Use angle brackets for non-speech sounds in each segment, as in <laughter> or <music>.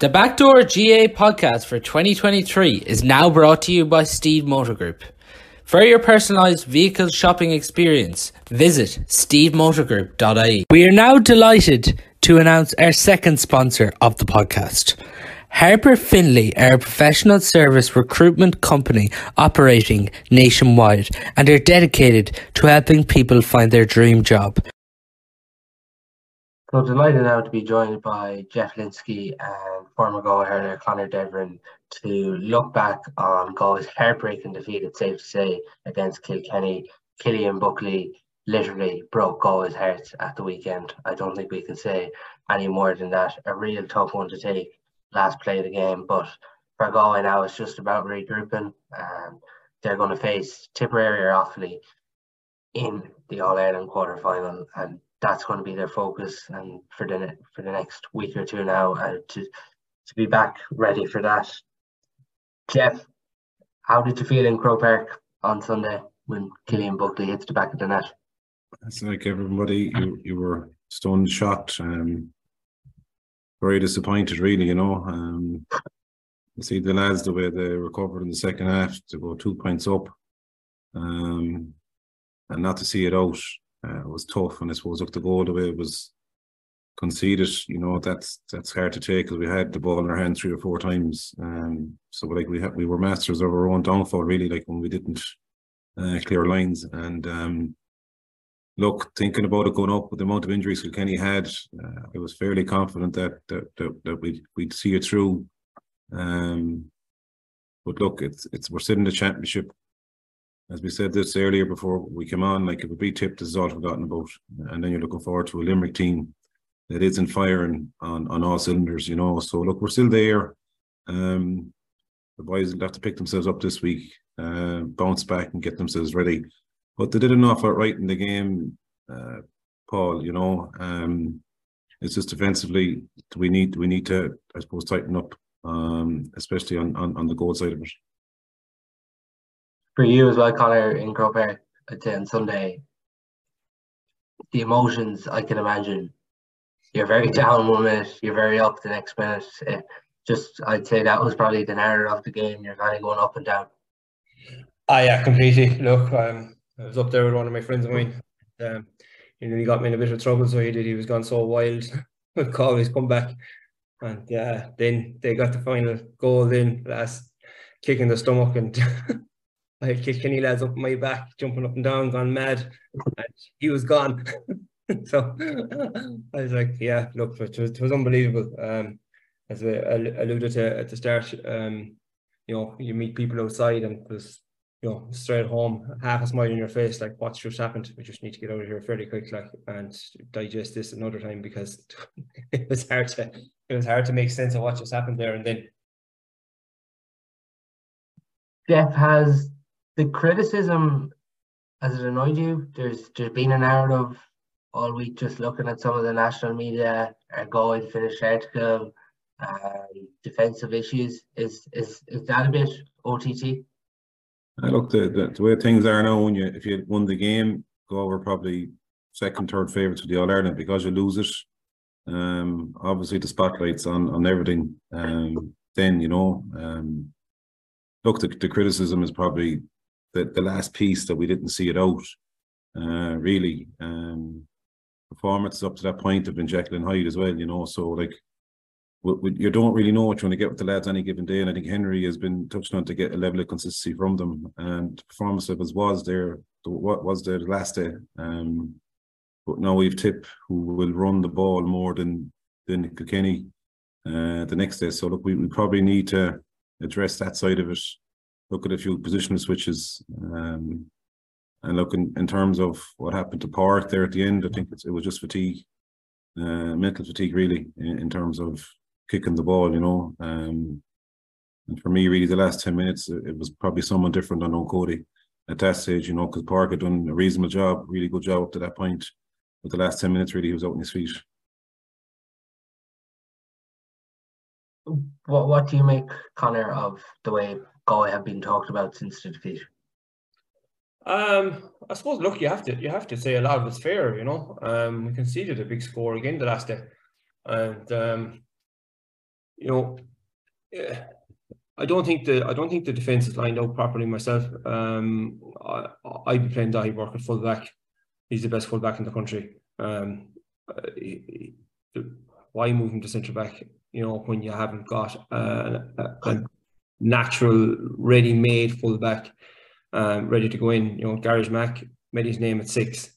The Backdoor GAA podcast for 2023 is now brought to you by Steede Motor Group. For your personalised vehicle shopping experience, visit steedemotorgroup.ie. We are now delighted to announce our second sponsor of the podcast. Harper Finley are a professional service recruitment company operating nationwide and are dedicated to helping people find their dream job. So delighted now to be joined by Jeff Lynskey and former Galway hurler Conor Dervan to look back on Galway's heartbreaking defeat, it's safe to say, against Kilkenny. Cillian Buckley literally broke Galway's hearts at the weekend. I don't think we can say any more than that. A real tough one to take last play of the game, but for Galway now it's just about regrouping. They're going to face Tipperary or Offaly in the All Ireland quarter final, and that's going to be their focus and for the for the next week or two now uh, to to be back ready for that. Jeff, how did you feel in Croke Park on Sunday when Cillian Buckley hits the back of the net? It's like everybody, you, you were stunned, shocked, um, very disappointed, really. You know, um, you see the lads the way they recovered in the second half to go two points up, um, and not to see it out uh, it was tough, and I suppose look the goal the way it was conceded. You know that's that's hard to take because we had the ball in our hand three or four times. Um, so like we had, we were masters of our own downfall really. Like when we didn't uh, clear lines and. Um, look, thinking about it going up with the amount of injuries Kilkenny had, uh, I was fairly confident that that that, that we'd we'd see it through. Um, but look, it's it's we're sitting the championship as we said this earlier before we came on, like if a beat tip, this is all forgotten about. And then you're looking forward to a Limerick team that isn't firing on, on all cylinders, you know. So look, we're still there. Um, the boys will have to pick themselves up this week, uh, bounce back and get themselves ready. But they did enough right in the game, uh, Paul. You know, um, it's just defensively do we need we need to I suppose tighten up, um, especially on, on on the goal side of it for you as well, Conor in Park, on Sunday, the emotions I can imagine. You're very <laughs> down one minute, you're very up the next minute. It just, I'd say that was probably the narrative of the game. You're kind of going up and down. Ah, yeah, completely. Look, um, I was up there with one of my friends of mine. Um, he got me in a bit of trouble, so he did. He was gone so wild <laughs> with Galway's comeback, and yeah, then they got the final goal. Then last kick in the stomach, and <laughs> I had Kilkenny lads up my back, jumping up and down, gone mad, and he was gone. <laughs> so I was like, yeah, look, it was, it was unbelievable. Um, as I alluded to at the start, um, you know, you meet people outside and there's, you know, straight home, half a smile on your face, like what's just happened? We just need to get out of here fairly quick, like, and digest this another time because <laughs> it was hard to, it was hard to make sense of what just happened there. And then Jeff has the criticism has it annoyed you? There's there's been a narrative all week just looking at some of the national media, our Galway finished article, um, defensive issues. Is is is that a bit OTT? I look the, the, the way things are now. When you if you won the game, Galway probably second, third favourites for the All Ireland because you lose it. Um, obviously the spotlight's on on everything. Um, then you know, um, look, the, the criticism is probably the, the last piece that we didn't see it out. Uh, really, um, performance up to that point have been Jekyll and Hyde as well. You know, so like we, we, you don't really know what you want to get with the lads any given day, and I think Henry has been touched on to get a level of consistency from them. And performance levels was there, what was there the last day. Um, but now we've Tip who will run the ball more than than Kilkenny uh, the next day. So look, we, we probably need to address that side of it look at a few position switches. Um, and look in, in terms of what happened to Park there at the end, I think it was just fatigue, uh, mental fatigue really, in, in, terms of kicking the ball, you know. Um, and for me, really, the last 10 minutes, it was probably someone different on Cody at that stage, you know, because Park had done a reasonable job, really good job up to that point. But the last 10 minutes, really, he was out on his feet. What What do you make, Conor, of the way Galway have been talked about since the defeat? Um, I suppose. Look, you have to you have to say a lot of it's fair. You know, um, we conceded a big score again the last day, and um, you know, yeah, I don't think the I don't think the defense is lined up properly myself. Um, I I'd be playing Daithí Burke at full back. He's the best fullback in the country. Um, he, he, why move him to centre back? You know, when you haven't got a, a natural, ready-made full back um, ready to go in. You know, Gearóid Mac made his name at six.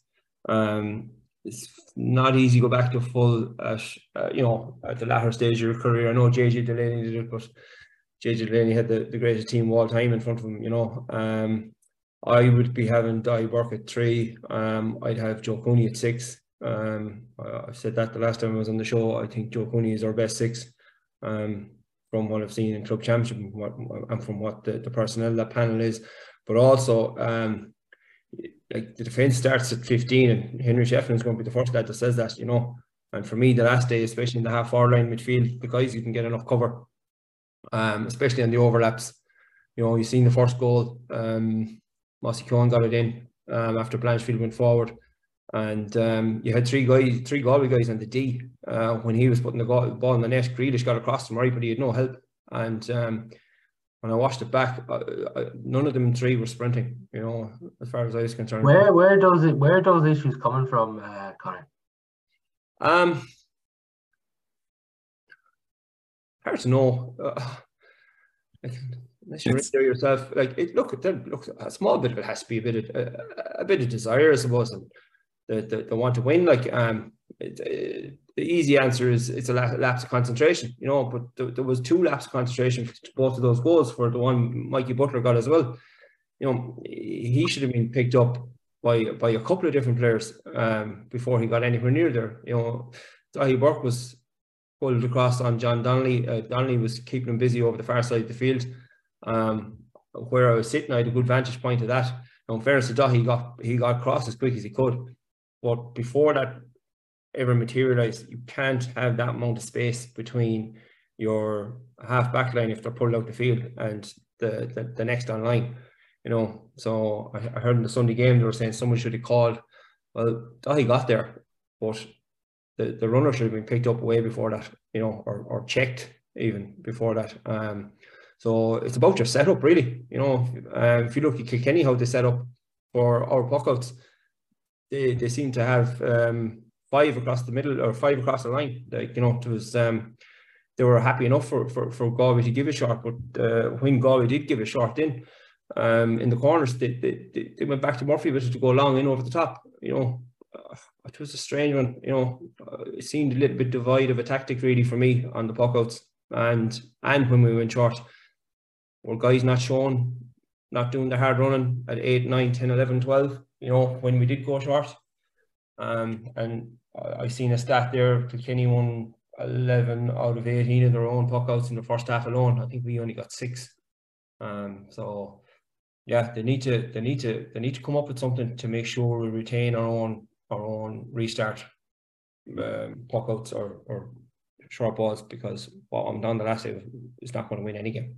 Um, it's not easy to go back to full at uh, you know at the latter stage of your career. I know JJ Delaney did it, but JJ Delaney had the, the greatest team of all time in front of him. You know, um, I would be having Daithí Burke at three. Um, I'd have Joe Cooney at six. Um, I, I said that the last time I was on the show. I think Joe Cooney is our best six. Um, from what I've seen in club championship and, what, and from what the, the personnel that panel is, but also um, like the defense starts at 15 and Henry Shefflin is going to be the first guy that says that, you know. And for me, the last day, especially in the half forward line midfield, the guys you can get enough cover, um, especially on the overlaps. You know, you've seen the first goal, um, Mossy Keoghan got it in um, after Blanchfield went forward. And um, you had three guys, three Galway guys on the D uh, when he was putting the ball in the net. Grealish got across him right, but he had no help. And um, when I watched it back, I, I, none of them three were sprinting. You know, as far as I was concerned. Where where does it where are those issues coming from, uh, Conor? Um, hard to know. Uh, like, unless you're there yourself, like it. Look, then look, a small bit of it has to be a bit of a, a bit of desire, I suppose, and the, the, the want to win. Like um, it, it, the easy answer is it's a lapse of concentration, you know. But th- there was two laps of concentration for both of those goals for the one Mikey Butler got as well. You know, he should have been picked up by by a couple of different players um, before he got anywhere near there. You know, Daithí Burke was pulled across on John Donnelly. Uh, Donnelly was keeping him busy over the far side of the field. Um, where I was sitting, I had a good vantage point of that. Now, in fairness to Daithí, he got he got across as quick as he could. But before that ever materialize, you can't have that amount of space between your half back line if they're pulled out the field and the, the, the next online. You know, so I, I, heard in the Sunday game they were saying someone should have called. Well, Daithí got there, but the, the runner should have been picked up way before that, you know, or, or checked even before that. Um, so it's about your setup, really. You know, uh, if you look at Kilkenny, how they set up for our puckouts, they, they seem to have um, five across the middle or five across the line. Like, you know, it was um, they were happy enough for, for, for Galway to give a shot, but uh, when Galway did give a shot in, um, in the corners, they, they, they went back to Murphy but to go long in over the top. You know, uh, it was a strange one. You know, uh, it seemed a little bit devoid of a tactic really for me on the puckouts and and when we went short. Were guys not shown, not doing the hard running at 8, 9, 10, 11, 12, you know, when we did go short. Um, and I, I seen a stat there, Kilkenny won 11 out of 18 of their own puckouts in the first half alone. I think we only got six. Um, so yeah, they need to they need to they need to come up with something to make sure we retain our own our own restart um, puckouts or or short balls because what I'm done the last day is not going to win any game.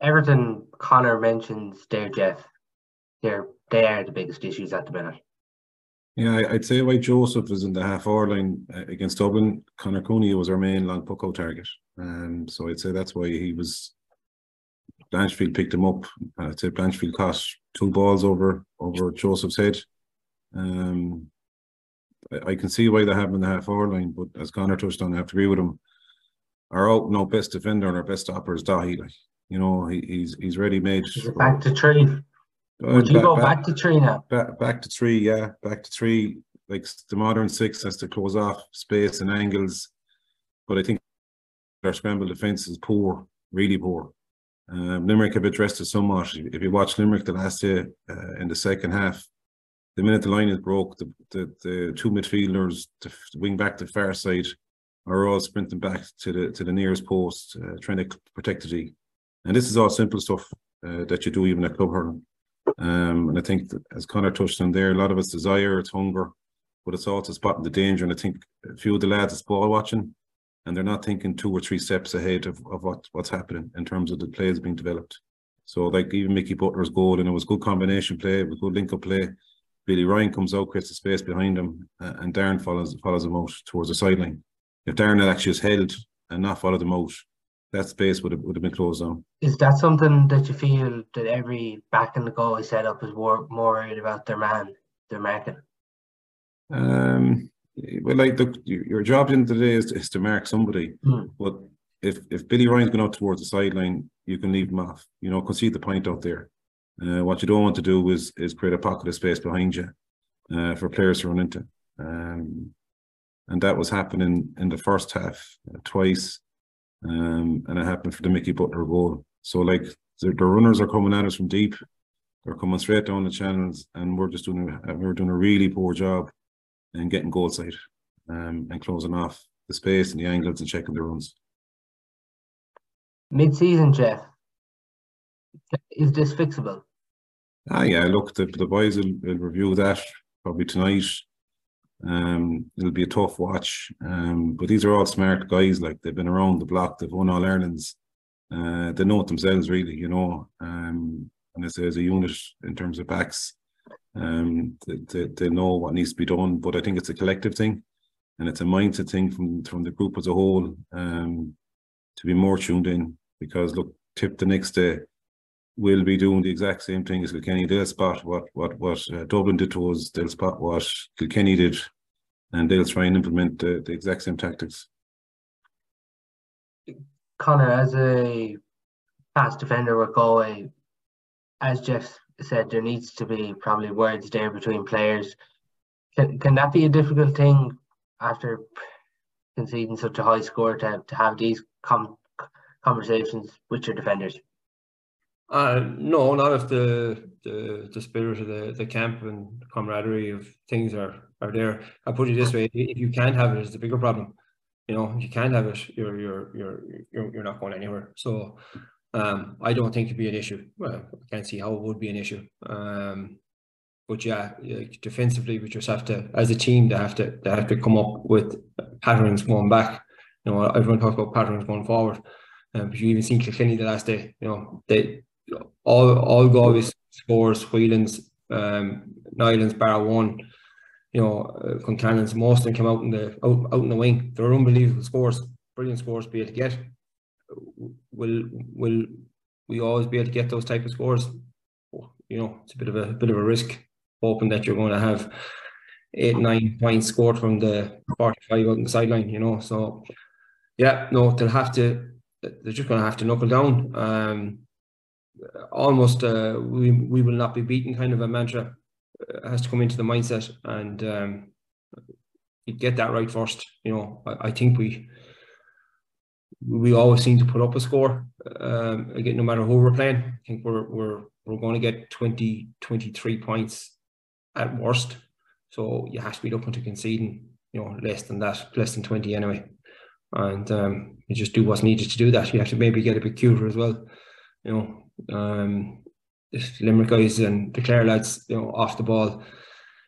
Everton Conor mentions there, Jeff. They're they are the biggest issues at the minute. Yeah, I'd say why Joseph is in the half hour line uh, against Dublin. Conor Cooney was our main long puck target. Um, so I'd say that's why he was. Blanchfield picked him up. I'd say Blanchfield caught two balls over over Joseph's head. Um, I, I can see why they have him in the half hour line, but as Conor touched on, I have to agree with him. Our out no best defender and our best stopper is Daithí. Like, you know, he, he's he's ready made. Back to three. Would you back, go back, back, to three now? Back, back to three, yeah. Back to three. Like the modern six has to close off space and angles. But I think our scramble defence is poor, really poor. Um, Limerick have addressed it somewhat. If you watch Limerick the last day uh, in the second half, the minute the line is broke, the, the, the two midfielders, the wing back to the far side, are all sprinting back to the to the nearest post, uh, trying to protect the D. And this is all simple stuff uh, that you do even at club hurling. Um, and I think as Conor touched on there, a lot of it's desire, it's hunger, but it's also spotting the danger. And I think a few of the lads is ball watching, and they're not thinking two or three steps ahead of, of what, what's happening in terms of the plays being developed. So like even Mickey Butler's goal, and it was good combination play, it was good link up play. Billy Ryan comes out, creates a space behind him, uh, and Darren follows follows him out towards the sideline. if Darren had actually held and not followed them out, that space would have would have been closed down. Is that something that you feel that every back in the goal is set up is more more worried about their man, their marking? Um, well, like the, your job in today is, is to mark somebody, Mm. but if if Billy Ryan's going out towards the sideline, you can leave him off. You know, concede the point out there. Uh, what you don't want to do is is create a pocket of space behind you uh, for players to run into. Um, and that was happening in the first half uh, twice, um, and it happened for the Mickey Butler goal. So like the, the runners are coming at us from deep, they're coming straight down the channels, and we're just doing a, we're doing a really poor job in getting goal side um, and closing off the space and the angles and checking the runs. Mid season, Jeff. Is this fixable? Ah, yeah. Look, the, the boys will, will review that probably tonight. Um, it'll be a tough watch. Um, but these are all smart guys. Like they've been around the block. They've won all Ireland's. Uh, they know it themselves, really. You know, um, and as, as a unit in terms of backs, um, they, they, they know what needs to be done. But I think it's a collective thing, and it's a mindset thing from from the group as a whole. Um, to be more tuned in because look, tip the next day will be doing the exact same thing as Kilkenny. They'll spot what what what uh, Dublin did to us. They'll spot what Kilkenny did, and they'll try and implement the, the exact same tactics. Conor, as a past defender with Galway, as Jeff said, there needs to be probably words there between players. Can can that be a difficult thing after conceding such a high score to, to have these com- conversations with your defenders? Uh, no, not if the, the the spirit of the, the camp and camaraderie of things are, are there. I put it this way: if you can't have it, it's a bigger problem. You know, if you can't have it, you're you're you're you're, you're not going anywhere. So, um, I don't think it'd be an issue. Well, I can't see how it would be an issue. Um, but yeah, defensively, we just have to, as a team, they have to they have to come up with patterns going back. You know, everyone talks about patterns going forward. Um, but you even seen Kilkenny the last day. You know, they all all Galway scores, Whelan's, um, Niland's, one. You know, uh, Concannon's, most came out in the out, out in the wing. They're unbelievable scores, brilliant scores to be able to get. Will will we always be able to get those type of scores? You know, it's a bit of a bit of a risk, hoping that you're going to have eight nine points scored from the forty five out on the sideline. You know, so yeah, no, they'll have to. They're just going to have to knuckle down. Um, almost uh, we we will not be beaten kind of a mantra uh, has to come into the mindset and um, get that right first you know. I, I, think we we always seem to put up a score um, again no matter who we're playing. I think we're we're we're going to get 20 23 points at worst. So you have to be looking to conceding you know less than that less than 20 anyway. And um, you just do what's needed to do that. You have to maybe get a bit cuter as well you know um, the Limerick guys and the Clare lads, you know, off the ball.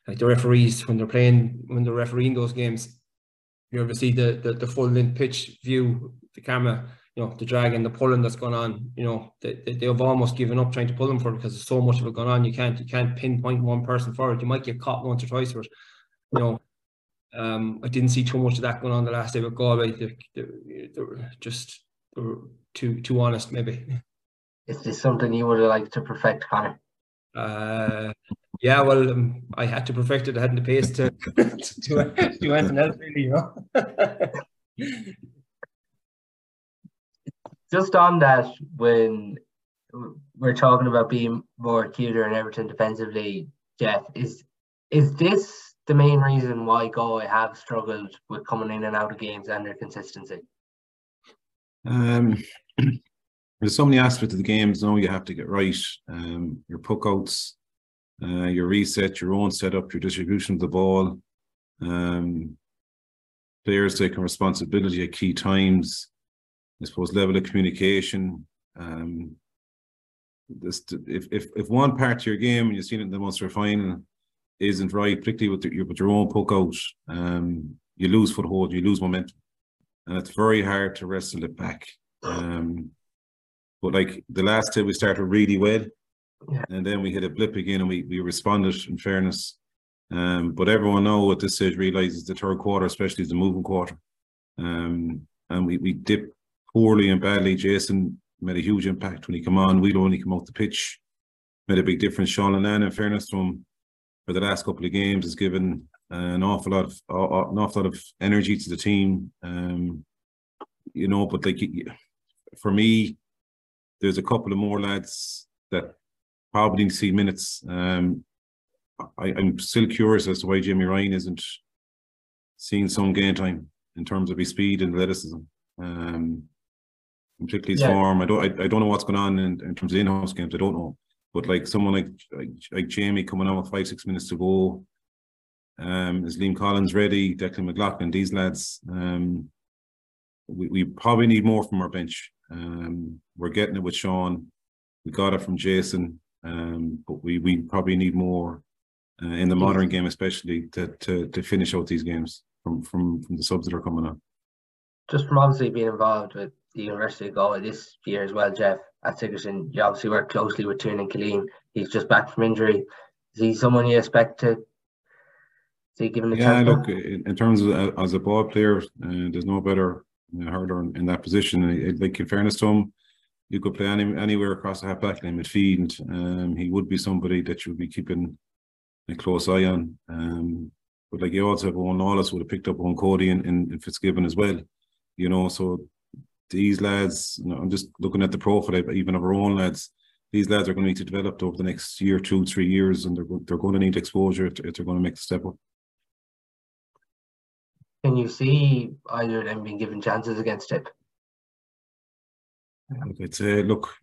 Like the referees when they're playing, when they're refereeing those games, you ever see the the, the full length pitch view, the camera, you know, the dragging, the pulling that's going on. You know, they, they they've almost given up trying to pull them for it because there's so much of it going on. You can't you can't pinpoint one person for it. You might get caught once or twice for it. You know, um, I didn't see too much of that going on the last day with Galway. They, they, they were just they too too honest, maybe. <laughs> Is this something you would have liked to perfect, Connor? Uh, yeah, well, um, I had to perfect it. I hadn't the pace to <laughs> to, to do anything else, really, you know. <laughs> Just on that, when we're talking about being more cuter and everything defensively, Jeff, is is this the main reason why Galway have struggled with coming in and out of games and their consistency? Um, <clears throat> there's so many aspects of the games now you have to get right. Um, your puck outs, uh, your reset, your own setup, your distribution of the ball, um, players taking responsibility at key times, I suppose level of communication. Um, this, if, if, if one part of your game, and you've seen it in the Munster final, isn't right, particularly with, your, with your own puck out, um, you lose foothold, you lose momentum. And it's very hard to wrestle it back. Um, but like the last two, we started really well, yeah. and then we hit a blip again, and we we responded in fairness. Um, but everyone now at this stage realizes the third quarter, especially, is the moving quarter, Um, and we, we dipped poorly and badly. Jason made a huge impact when he came on. We'd only come off the pitch, made a big difference. Sean Linnane, in fairness to him, for the last couple of games, has given an awful lot of uh, an awful lot of energy to the team. Um, you know, but like for me, there's a couple of more lads that probably need to see minutes. Um, I, am still curious as to why Jamie Ryan isn't seeing some game time in terms of his speed and athleticism. Um, particularly his yeah. form. I don't I, I don't know what's going on in, in terms of in-house games. I don't know. But like someone like like, like Jamie coming on with five, six minutes to go, um, is Liam Collins ready, Declan McLaughlin, these lads, um, we, we probably need more from our bench. Um, we're getting it with Sean. We got it from Jason, um, but we, we probably need more uh, in the modern game, especially to, to to finish out these games from from from the subs that are coming up. Just from obviously being involved with the University of Galway this year as well, Jeff at Sigerson, you obviously work closely with Tiernan Killeen. He's just back from injury. Is he someone you expect to see given the yeah, chance? Yeah, look, in, in, terms of uh, as a ball player, uh, there's no better uh, hurler in, in, that position. like in fairness to him, you could play any, anywhere across the half back line midfield. Um, he would be somebody that you would be keeping a close eye on. Um, but like you also have Owen Lawless would have picked up on Cody and, and Fitzgibbon as well. You know, so these lads, you know, I'm just looking at the profile even of our own lads. These lads are going to need to develop over the next year, two, three years, and they're they're going to need exposure if, if they're going to make the step up. Can you see either of them being given chances against Tip? It's a look.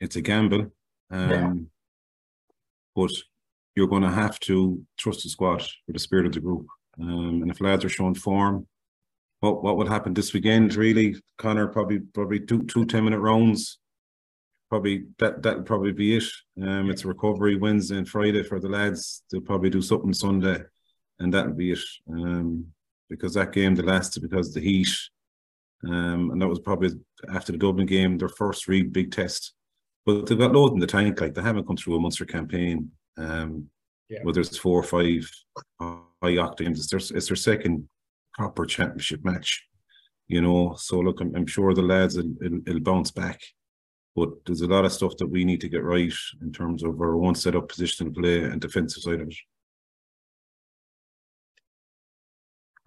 It's a gamble, um, yeah. but you're going to have to trust the squad with the spirit of the group. Um, and if lads are showing form, what what would happen this weekend? Really, Connor probably probably two two ten minute rounds. Probably that that'll probably be it. Um, it's a recovery Wednesday and Friday for the lads. They'll probably do something Sunday, and that'll be it. Um, because that game they lasted because of the heat, um, and that was probably after the Dublin game their first real big test. But they've got loads in the tank. Like they haven't come through a Munster campaign. Um, yeah. whether it's four or five high octanes, it's their it's their second proper championship match, you know. So look, I'm, I'm sure the lads will, will, will, bounce back, but there's a lot of stuff that we need to get right in terms of our own set up positional play and defensive side of it.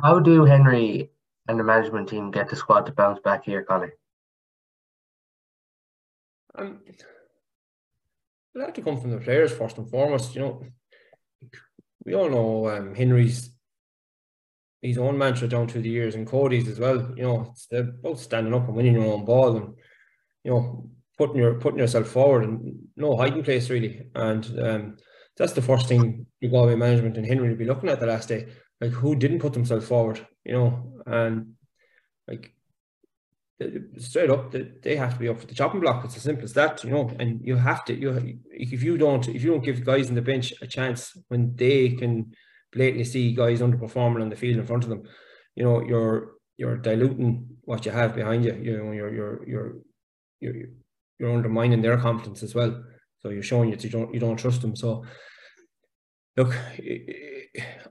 How do Henry and the management team get the squad to bounce back here, Conor? Um, it'll have to come from the players first and foremost. You know, we all know um, Henry's his own mantra down through the years and Cody's as well. You know, it's about standing up and winning your own ball and you know putting your putting yourself forward and no hiding place really. And um, that's the first thing the Galway management and Henry will be looking at the last day. Like who didn't put themselves forward, you know, and like straight up they have to be up for the chopping block. It's as simple as that, you know. And you have to you if you don't if you don't give guys in the bench a chance when they can blatantly see guys underperforming on the field in front of them, you know, you're you're diluting what you have behind you. You know, you're you're you're you're you're undermining their confidence as well. So you're showing you, you don't you don't trust them. So look,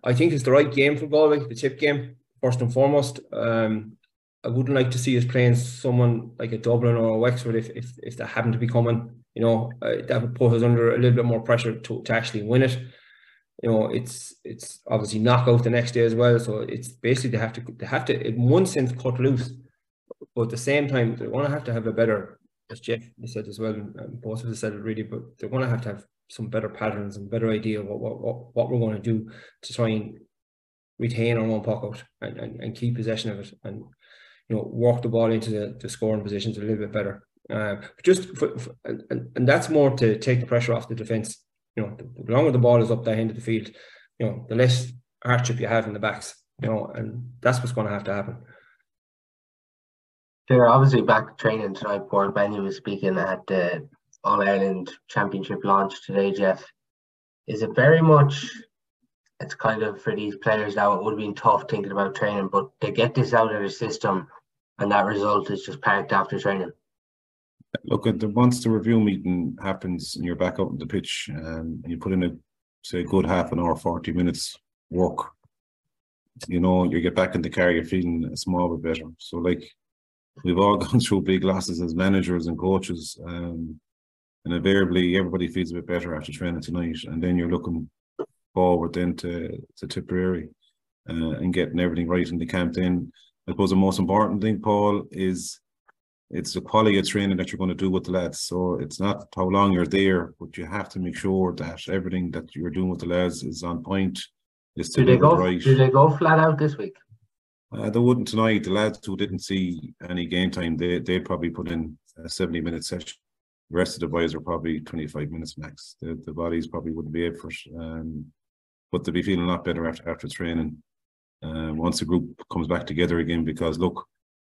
I think it's the right game for Galway, the chip game first and foremost. Um, I wouldn't like to see us playing someone like a Dublin or a Wexford if if, if they happen to be coming. You know, uh, that would put us under a little bit more pressure to, to actually win it you know, it's it's obviously knockout the next day as well. So it's basically they have to they have to in one sense cut loose, but at the same time they're going to have to have a better, as Jeff said as well, and both of us said it really, but they're going to have to have some better patterns and better idea of what what, what we're going to do to try and retain our own pocket and, and, and keep possession of it and you know work the ball into the, the scoring positions a little bit better. Uh, just for, for, and, and that's more to take the pressure off the defense you know, the longer the ball is up that end of the field, you know, the less hardship you have in the backs, you know, and that's what's going to have to happen. They're obviously back training tonight. Paul Benny was speaking at the All Ireland Championship launch today, Jeff. Is it very much, it's kind of for these players now, it would have been tough thinking about training, but they get this out of the system and that result is just parked after training? Look, at the once the review meeting happens and you're back out on the pitch, um, and you put in a say a good half an hour, forty minutes work. you know, you get back in the car, you're feeling a small bit better. So, like, we've all <laughs> gone through big losses as managers and coaches, um, and invariably everybody feels a bit better after training tonight. And then you're looking forward then to, to Tipperary uh, and getting everything right in the camp. Then, I suppose the most important thing, Paul, is it's the quality of training that you're going to do with the lads. So it's not how long you're there, but you have to make sure that everything that you're doing with the lads is on point. Is do they go? Right. Do they go flat out this week? Uh, they wouldn't tonight. The lads who didn't see any game time, they they probably put in a seventy minute session. The rest of the boys are probably twenty five minutes max. The the bodies probably wouldn't be able for it, um, but they'll be feeling a lot better after after training. Uh, once the group comes back together again, because look,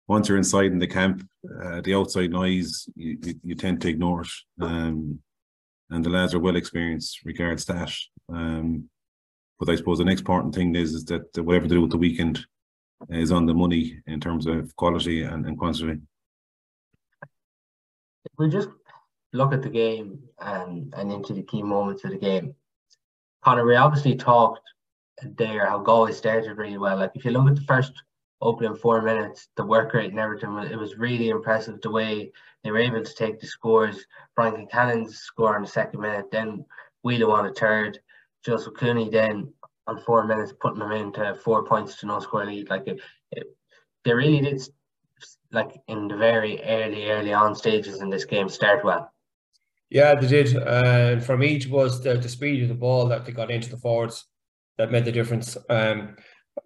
once you're inside in the camp, uh, the outside noise you, you, you, tend to ignore it. Um, and the lads are well experienced regards that. Um, but I suppose the next important thing is, is that whatever they do with the weekend is on the money in terms of quality and, and quantity. We just look at the game and, and into the key moments of the game, Conor, we obviously talked there how Galway started really well. Like if you look at the first opening four minutes, the work rate and everything, it was really impressive the way they were able to take the scores. Brian Concannon's score in the second minute, then Wheeler on a third, Joseph Cooney then on four minutes putting them into four points to no score lead. Like it, it, they really did, like in the very early, early on stages in this game, start well. Yeah, they did. And uh, for me, it was the, the speed of the ball that they got into the forwards that made the difference. Um,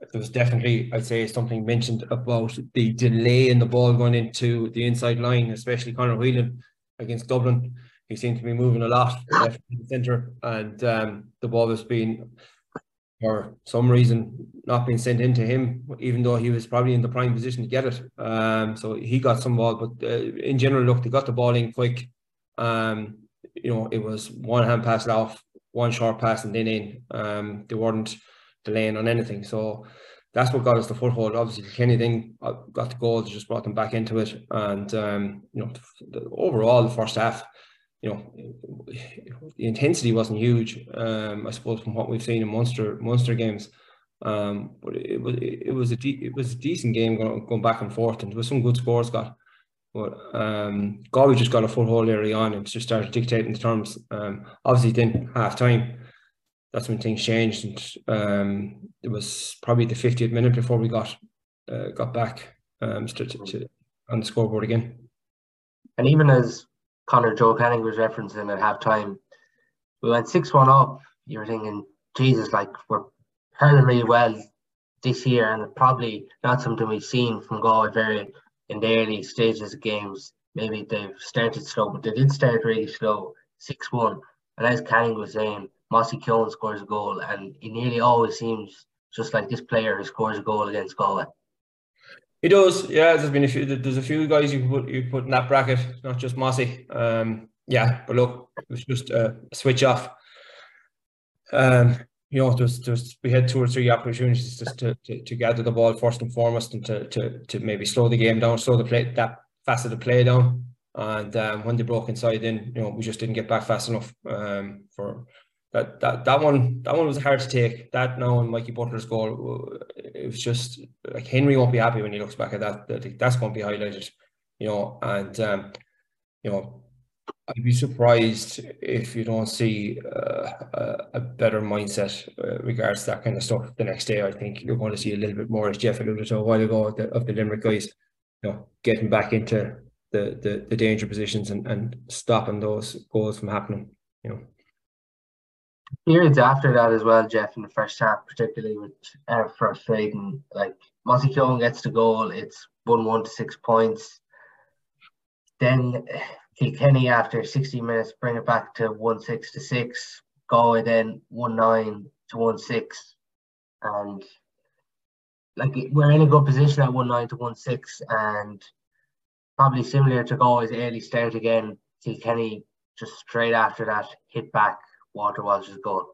there was definitely, I'd say, something mentioned about the delay in the ball going into the inside line, especially Conor Whelan against Dublin. He seemed to be moving a lot left the centre, and um, the ball was being, for some reason, not being sent into him, even though he was probably in the prime position to get it. Um, so he got some ball, but uh, in general, look, they got the ball in quick. Um, you know, it was one hand pass off, one short pass, and then in. Um, they weren't delaying on anything. So that's what got us the foothold. Obviously, Kenny thing uh, got the goal, just brought them back into it. And, um, you know, the, the, overall, the first half, you know, the intensity wasn't huge, um, I suppose, from what we've seen in Munster, Munster games. Um, but it was it was a de- it was a decent game going, going back and forth, and there was some good scores got. But um, Galway just got a full foothold early on and just started dictating the terms. Um, obviously, then half time, that's when things changed. And um, it was probably the 50th minute before we got uh, got back um, to, to, on the scoreboard again. And even as Conor Joe Canning was referencing at half time, we went 6 1 up. You were thinking, Jesus, like we're hurling really well this year, and probably not something we've seen from Galway very in the early stages of games. Maybe they've started slow, but they did start really slow, 6 1. And as Canning was saying, Mossy Keoghan scores a goal, and he nearly always seems just like this player who scores a goal against Galway. He does, yeah. There's been a few. There's a few guys you put you put in that bracket, not just Mossy. Um, yeah, but look, it was just a switch off. Um, you know, there's there's we had two or three opportunities just to, to, to gather the ball first and foremost, and to, to to maybe slow the game down, slow the play that facet of play down. And um, when they broke inside, then you know we just didn't get back fast enough um, for that that that one that one was hard to take. That now and Mikey Butler's goal, it was just like Henry won't be happy when he looks back at that. that that's going to be highlighted, you know. And um, you know, I'd be surprised if you don't see uh, a, better mindset uh, regards that kind of stuff the next day. I think you're going to see a little bit more, as Jeff alluded to a while ago, of the, of the Limerick guys, you know, getting back into the the, the danger positions and, and stopping those goals from happening. You know periods after that as well, Jeff, in the first half, particularly with uh, frustrating. Like Mossy Keoghan gets the goal, it's one one to six points. Then Kilkenny after 60 minutes bring it back to one six to six. Galway then one nine to one six, and like we're in a good position at one nine to one six, and probably similar to Galway's early start again. Kilkenny just straight after that hit back Walter Walsh's goal.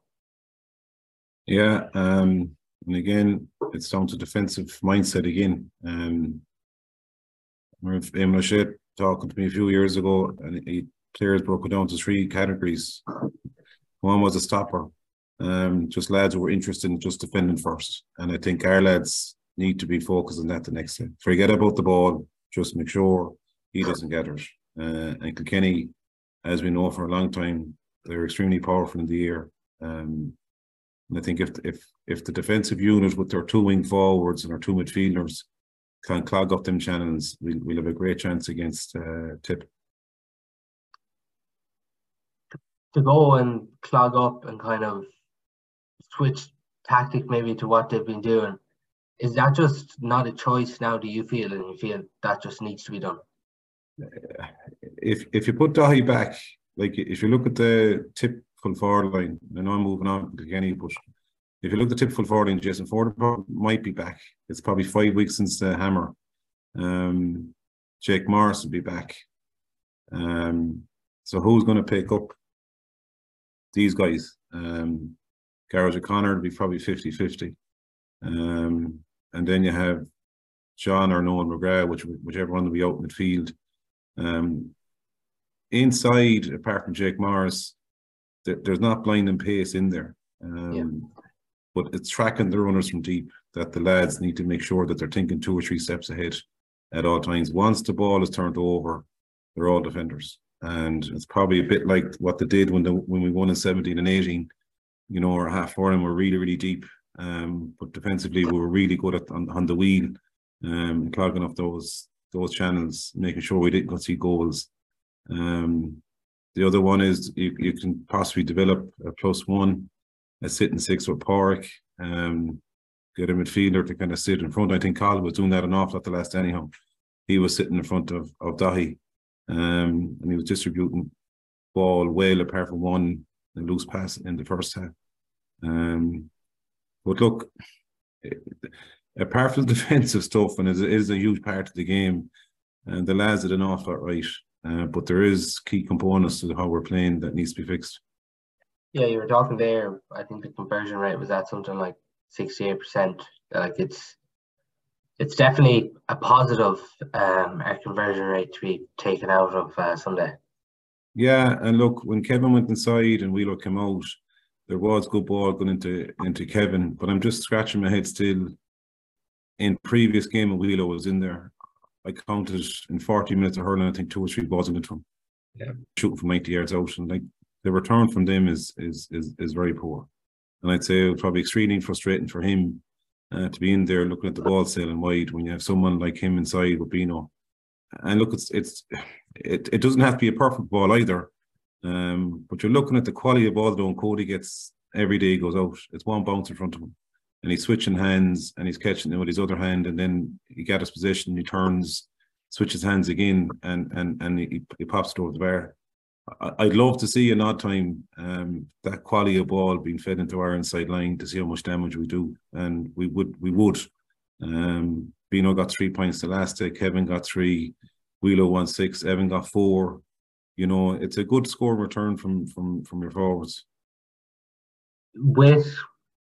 Yeah, um, and again, it's down to defensive mindset again. Um, I remember Eamon O'Shea talking to me a few years ago, and he, players broke it down to three categories. One was a stopper, Um, just lads who were interested in just defending first. And I think our lads need to be focused on that the next day. Forget about the ball, just make sure he doesn't get it. Uh, and Kilkenny, as we know for a long time, they're extremely powerful in the air. Um, and I think if if if the defensive unit with their two wing forwards and our two midfielders can clog up them channels, we'll, we'll have a great chance against uh, Tip. To go and clog up and kind of switch tactic maybe to what they've been doing, is that just not a choice now? Do you feel and you feel that just needs to be done? If if you put Daithí back, like if you look at the tip full forward line, I know I'm moving on to Kenny, but if you look at the full forward line, Jason Forde might be back. It's probably five weeks since the hammer. Um, Jake Morris will be back. Um, so who's going to pick up these guys? Um, Gearóid O'Connor will be probably 50 50. Um, and then you have John or Noel McGrath, which whichever one will be out midfield. Um, inside, apart from Jake Morris, there, there's not blinding pace in there. Um, yeah. But it's tracking the runners from deep that the lads need to make sure that they're thinking two or three steps ahead at all times. Once the ball is turned over, they're all defenders. And it's probably a bit like what they did when the, when we won in 17 and 18. You know, our half and were really, really deep. Um, but defensively, we were really good at on, on the wheel, um, clogging up those those channels, making sure we didn't go see goals. Um, the other one is you, you can possibly develop a plus one, a sitting six with Park, um, get a midfielder to kind of sit in front. I think Carl was doing that an awful lot the last anyhow. He was sitting in front of, of Daithí um, and he was distributing ball well apart from one loose pass in the first half. Um, but look, apart from <laughs> defensive stuff, and it is a huge part of the game, and the lads did an awful lot right. Uh, but there is key components to how we're playing that needs to be fixed. Yeah, you were talking there. I think the conversion rate was at something like sixty-eight percent. Like it's it's definitely a positive um, our conversion rate to be taken out of uh, Sunday. Yeah, and look, when Kevin went inside and Wheeler came out, there was good ball going into into Kevin, but I'm just scratching my head still. In previous game, when Wheeler was in there, I counted in 40 minutes of hurling, I think two or three balls into him. Yeah. Shooting from 90 yards out. And like the return from them is is is is very poor. And I'd say it was probably extremely frustrating for him uh, to be in there looking at the ball sailing wide when you have someone like him inside with Bino. And look, it's it's it, it doesn't have to be a perfect ball either. Um, but you're looking at the quality of ball that Cody gets every day he goes out. It's one bounce in front of him. And he's switching hands and he's catching it with his other hand and then he got his position, he turns, switches hands again and and and he, he pops it over the bar. I'd love to see an odd time um, that quality of ball being fed into our inside line to see how much damage we do, and we would we would. Um, Bino got three points the last day. Kevin got three. Wheelo won six. Evan got four. You know, it's a good score return from from from your forwards. With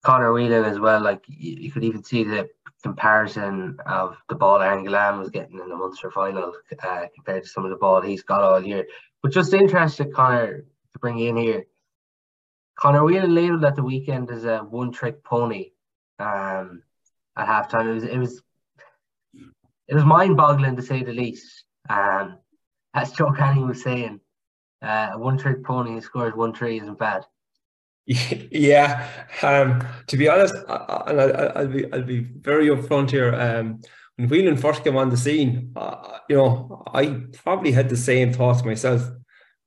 Conor Whelan as well, like you, could even see the comparison of the ball Aaron was getting in the Munster final uh, compared to some of the ball he's got all year. But just interested, Conor, to bring you in here. Conor we Whelan labelled at the weekend as a one-trick pony um, at halftime. It was it was it was mind-boggling to say the least. Um, as Joe Canning was saying, uh, a one-trick pony who scores one three isn't bad. <laughs> Yeah, um, to be honest, I, will be I'll be very upfront here. Um, when Whelan first came on the scene, uh, you know, I probably had the same thoughts myself.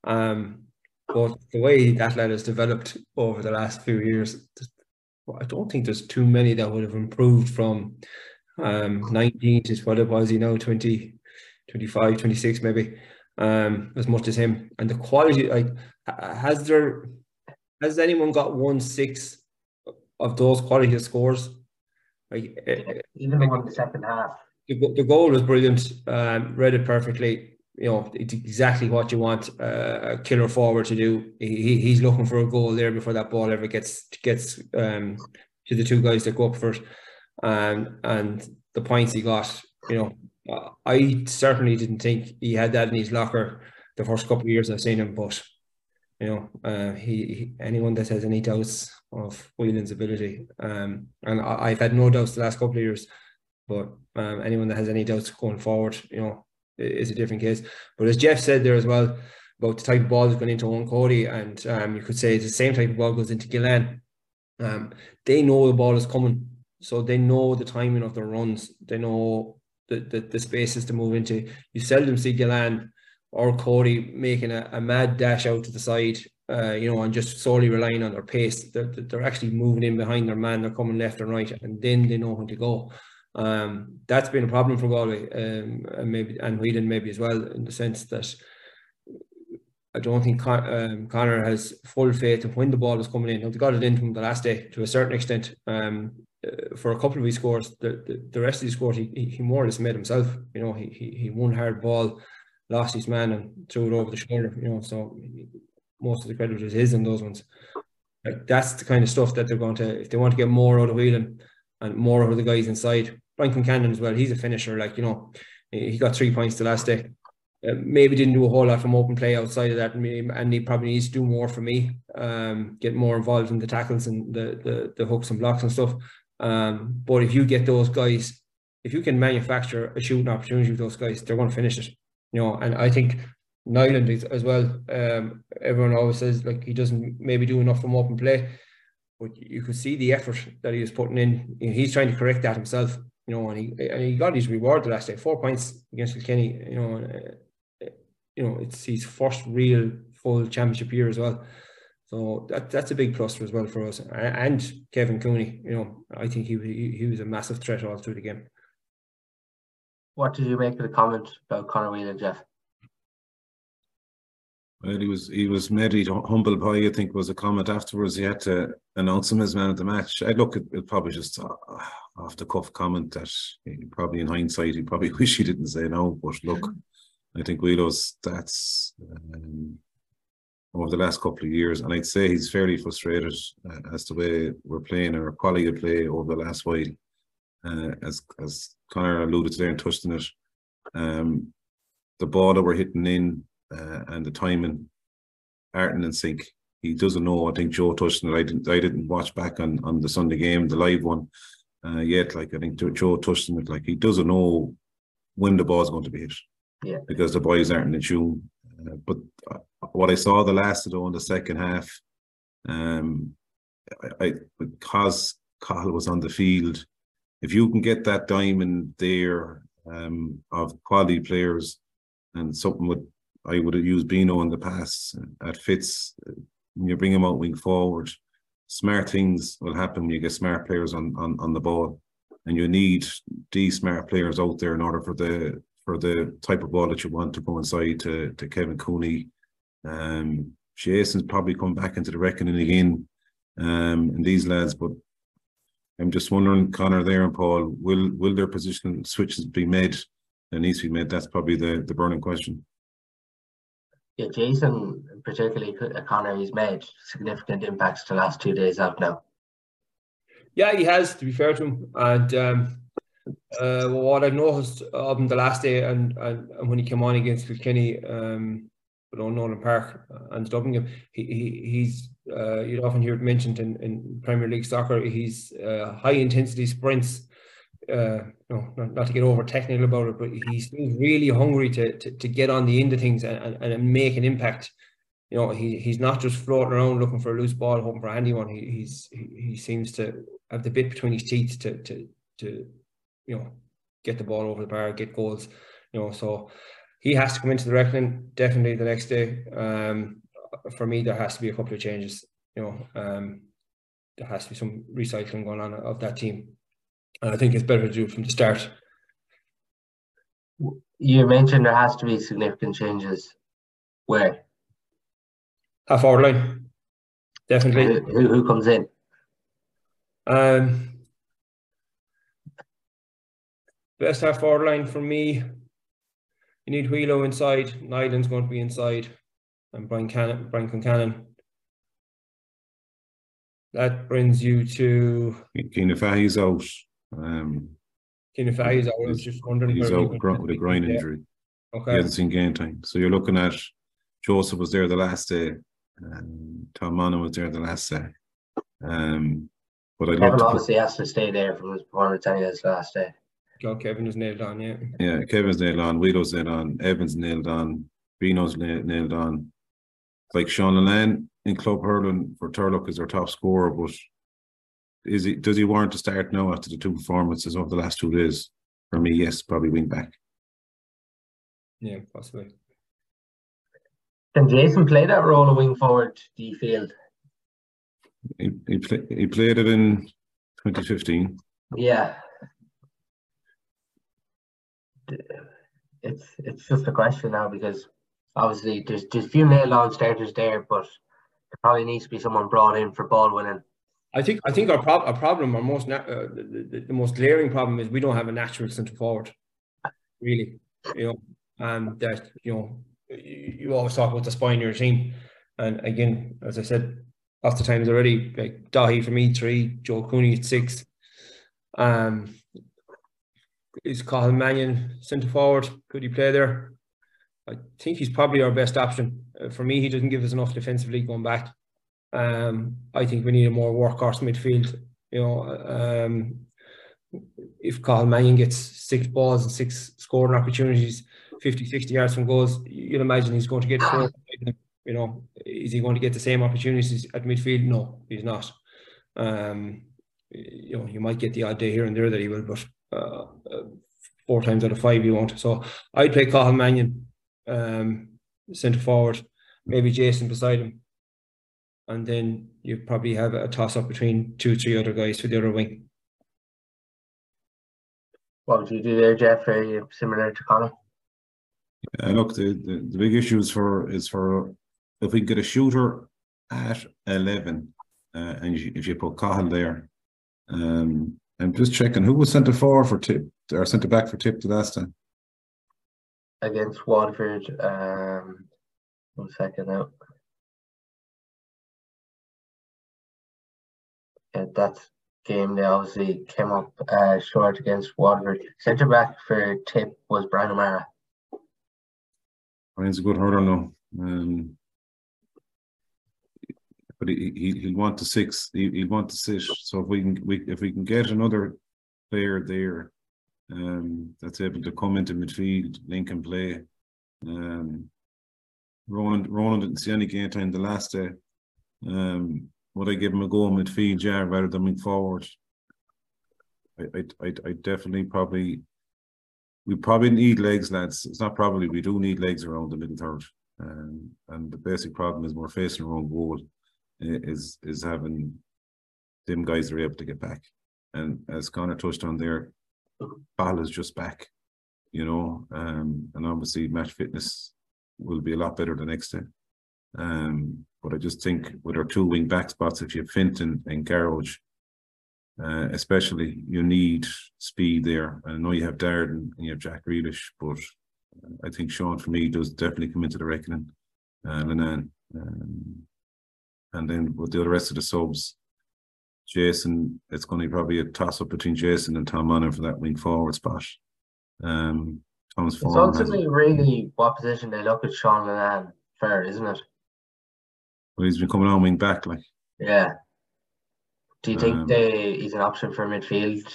Um, but the way that lad has developed over the last few years, I don't think there's too many that would have improved from um, 19 to what it was, you know, 20, 25, 26 maybe, um, as much as him. And the quality, like, has there has anyone got one six of those quality scores? Like even the one in the second half. The, the goal was brilliant. Um, read it perfectly. You know, it's exactly what you want uh, a killer forward to do. He, he's looking for a goal there before that ball ever gets gets um, to the two guys that go up first. Um, and the points he got, you know, I certainly didn't think he had that in his locker the first couple of years I've seen him, but you know, uh, he, he, anyone that has any doubts of Whelan's ability. Um, and I, have had no doubts the last couple of years. But um, anyone that has any doubts going forward, you know, is a different case. But as Jeff said there as well about the type of ball that's going into Eoin Cody, and um, you could say the same type of ball goes into Gillane. Um, they know the ball is coming, so they know the timing of the runs. They know the, the, the spaces to move into. You seldom see Gillane or Cody making a, a mad dash out to the side, uh, you know, and just solely relying on their pace. They're, they're actually moving in behind their man. They're coming left and right, and then they know when to go. Um, that's been a problem for Galway, um, and maybe and Whelan maybe as well, in the sense that I don't think Con- um, Conor has full faith of when the ball is coming in. Now, they got it into him the last day to a certain extent. Um, uh, for a couple of his scores, the, the, the rest of his scores, he, he more or less made himself. You know, he, he, he won hard ball, lost his man, and threw it over the shoulder. You know, so most of the credit is his in those ones. Like that's the kind of stuff that they're going to, if they want to get more out of Whelan and more out of the guys inside. Brian Concannon as well. He's a finisher. Like you know, he got three points the last day. Uh, maybe didn't do a whole lot from open play outside of that, and he probably needs to do more for me. Um, get more involved in the tackles and the the, the hooks and blocks and stuff. Um, but if you get those guys, if you can manufacture a shooting opportunity with those guys, they're going to finish it. You know, and I think Niland as well. Um, everyone always says like he doesn't maybe do enough from open play, but you could see the effort that he was putting in. He's trying to correct that himself. You know, and he and he got his reward the last day, four points against Kilkenny. You know, uh, you know it's his first real full championship year as well. So that that's a big plus as well for us. And Kevin Cooney, you know, I think he he, he was a massive threat all through the game. What did you make of the comment about Conor Whelan, Jeff? Well, he was he was made humble pie. I think was a comment afterwards. He had to announce him as man of the match. I look at it probably just uh, off the cuff comment that he, probably in hindsight he probably <laughs> wish he didn't say no. But look, I think Wheelo's stats um, over the last couple of years, and I'd say he's fairly frustrated uh, as to the way we're playing or quality of play over the last while. Uh, as as Conor alluded to there and touched on it, um, the ball that we're hitting in uh, and the timing aren't in sync. He doesn't know. I think Joe touched on it. I didn't. I didn't watch back on on the Sunday game, the live one, uh, yet. Like I think Joe touched on it. Like he doesn't know when the ball's going to be hit. Yeah. Because the boys aren't in tune. Uh, but uh, what I saw the last of though in the second half, um, I, I because Cathal was on the field, if you can get that diamond there um, of quality players and something with I would have used Bino in the past at Fitz. When you bring him out wing forward, smart things will happen when you get smart players on, on, on the ball. And you need these smart players out there in order for the for the type of ball that you want to go inside to, to Kevin Cooney. Um Jason's probably come back into the reckoning again. Um and these lads, but I'm just wondering, Conor, there and Paul, will will their position switches be made? That needs to be made. That's probably the, the burning question yeah, Jason, particularly Conor, he's made significant impacts the last two days out now. Yeah, he has, to be fair to him. And um, uh, what I've noticed of him the last day and, and, and when he came on against Kilkenny, um, but on Nowlan Park and Dublin he, he, he's, uh, you'd often hear it mentioned in, in Premier League soccer, he's uh, high intensity sprints uh, know, not, not, to get over technical about it, but he's really hungry to, to, to get on the end of things and, and, and make an impact. You know, he, he's not just floating around looking for a loose ball, hoping for handy one. He, he's he, he seems to have the bit between his teeth to to to you know get the ball over the bar, get goals. You know, so he has to come into the reckoning definitely the next day. Um, for me, there has to be a couple of changes. You know, um, there has to be some recycling going on of that team. And I think it's better to do it from the start. You mentioned there has to be significant changes. Where? Half forward line. Definitely. Who, who comes in? Um, best half forward line for me. You need Wheelo inside. Niland's going to be inside. And Brian Cannon, Brian Concannon. That brings you to. Cianan Fahy's out. Um, Cianan Fahy's out. I was just wondering. He's out with a groin injury. Okay. He hasn't seen game time. So you're looking at Joseph was there the last day. Um, Tom Monaghan was there the last day. Um, but I'd Kevin love to. obviously has to stay there from his performance anyways last day. John Kevin is nailed on, yeah. Yeah, Kevin's nailed on, Guido's nailed on, Evans nailed on, Bino's nailed, nailed on. Like Sean Linnane in club hurling for Turlock is their top scorer, but is he does he warrant to start now after the two performances of the last two days? For me, yes, probably wing back. Yeah, possibly. Can Jason play that role of wing forward, do you feel? He he, play, he played it in 2015. Yeah. It's it's just a question now because obviously there's there's a few nailed on starters there, but there probably needs to be someone brought in for ball winning. I think I think our, prob- our problem, our most na- uh, the, the, the most glaring problem is we don't have a natural centre forward, really. You know, and that you know you, you always talk about the spine of your team, and again, as I said, off the times already, like Daithí for me three, Joe Cooney at six. Um, is Cathal Mannion centre forward? Could he play there? I think he's probably our best option. Uh, for me, he doesn't give us enough defensively going back. Um, I think we need a more workhorse midfield. You know, um, if Cathal Mannion gets six balls and six scoring opportunities, 50, 60 yards from goals, you'd imagine he's going to get four. <sighs> You know, is he going to get the same opportunities at midfield? No, he's not. Um, you know, you might get the odd day here and there that he will, but uh, uh, four times out of five you won't. So I'd play Cathal Mannion, um, centre forward, maybe Jason beside him, and then you probably have a toss up between two, or three other guys for the other wing. What would you do there, Jeff? Are you similar to Conor? Uh, look, the, the, the big issue is for is for if we get a shooter at eleven, uh, and you, if you put Cathal there, um, I'm just checking who was centre forward for tip or sent centre back for tip the last time. Against Waterford, um, one second now. That game they obviously came up uh, short against Waterford. Centre back for tip was Brian O'Meara. Brian's a good hurler now. Um, but he, he he'll want to six. He, he'll want to sit. So if we can we if we can get another player there, um, that's able to come into midfield, link and play. Um, Roland Roland didn't see any game time the last day. Um, would I give him a go in midfield, yeah, rather than wing forward? I I I, I definitely probably we probably need legs, lads. It's not probably we do need legs around the middle third. Um, and the basic problem is we're facing our own goal is is having them guys are able to get back. And as Conor touched on there, Ball is just back, you know, um, and obviously match fitness will be a lot better the next day. Um, but I just think with our two wing back spots, if you have Fintan and Gearóid, uh, especially you need speed there. I know you have Darden and you have Jack Grealish, but I think Sean for me does definitely come into the reckoning. Uh, Linnane. Um, and then with the rest of the subs, Jason, it's going to be probably a toss up between Jason and Tom Manning for that wing forward spot. Um, Tom's It's ultimately really what position they look at Sean Linnane for, isn't it? Well, he's been coming on wing back, like. Yeah. Do you think Um, they he's an option for midfield?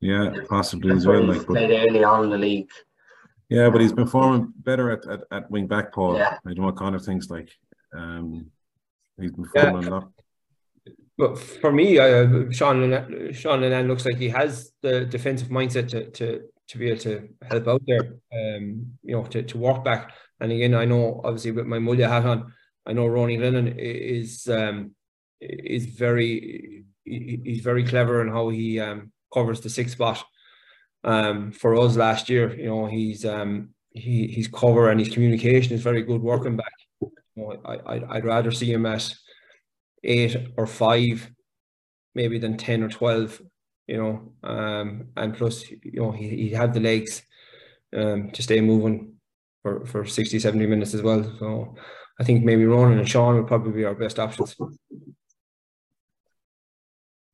Yeah, possibly That's as well. he's Like, but played early on in the league. yeah, but he's performing better at, at, at wing back, Paul. Yeah. I don't know what Conor thinks. Like, um, he's been Yeah. performing a lot. But for me, uh, Sean Linnane, Sean Linnane looks like he has the defensive mindset to to to be able to help out there. Um, you know, to, to work back. And again, I know obviously with my Mullagh hat on, I know Ronnie Lennon is um is very he's very clever in how he um covers the six spot. Um, for us last year, you know, he's um he his cover and his communication is very good working back. You know, I I'd, I'd rather see him at eight or five, maybe than ten or twelve. You know, um, and plus, you know, he he had the legs, um, to stay moving for for 60, 70 minutes as well. So I think maybe Ronan and Sean would probably be our best options.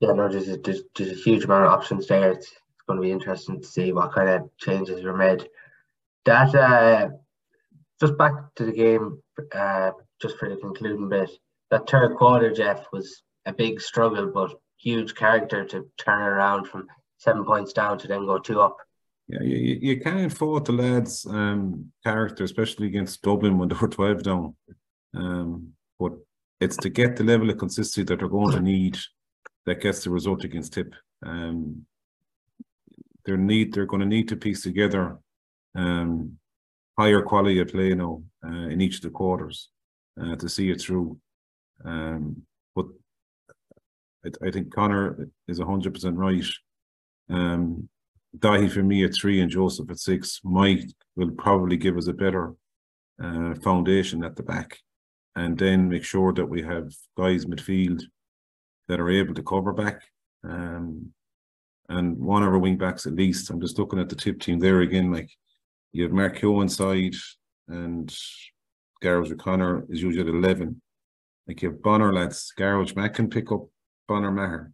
Yeah, no, there's a, there's, a huge amount of options there. It's, it's going to be interesting to see what kind of changes were made. That uh, just back to the game, uh, just for the concluding bit. that third quarter, Jeff, was a big struggle, but huge character to turn it around from seven points down to then go two up. Yeah, you, you can't fault the lads' um, character, especially against Dublin when <laughs> they were 12 down. Um, but it's to get the level of consistency that they're going to need that gets the result against Tip. Um, they're need they're going to need to piece together um, higher quality of play now uh, in each of the quarters uh, to see it through. Um, I, I think Conor is hundred percent right. Um, Daithí for me at three and Joseph at six might will probably give us a better uh, foundation at the back, and then make sure that we have guys midfield that are able to cover back. Um, and one of our wing backs at least. I'm just looking at the tip team there again. Like you have Mark Kehoe inside, and Gearóid O'Connor is usually at eleven. Like you have Bonner lads, Gearóid Mac can pick up Bonner Maher.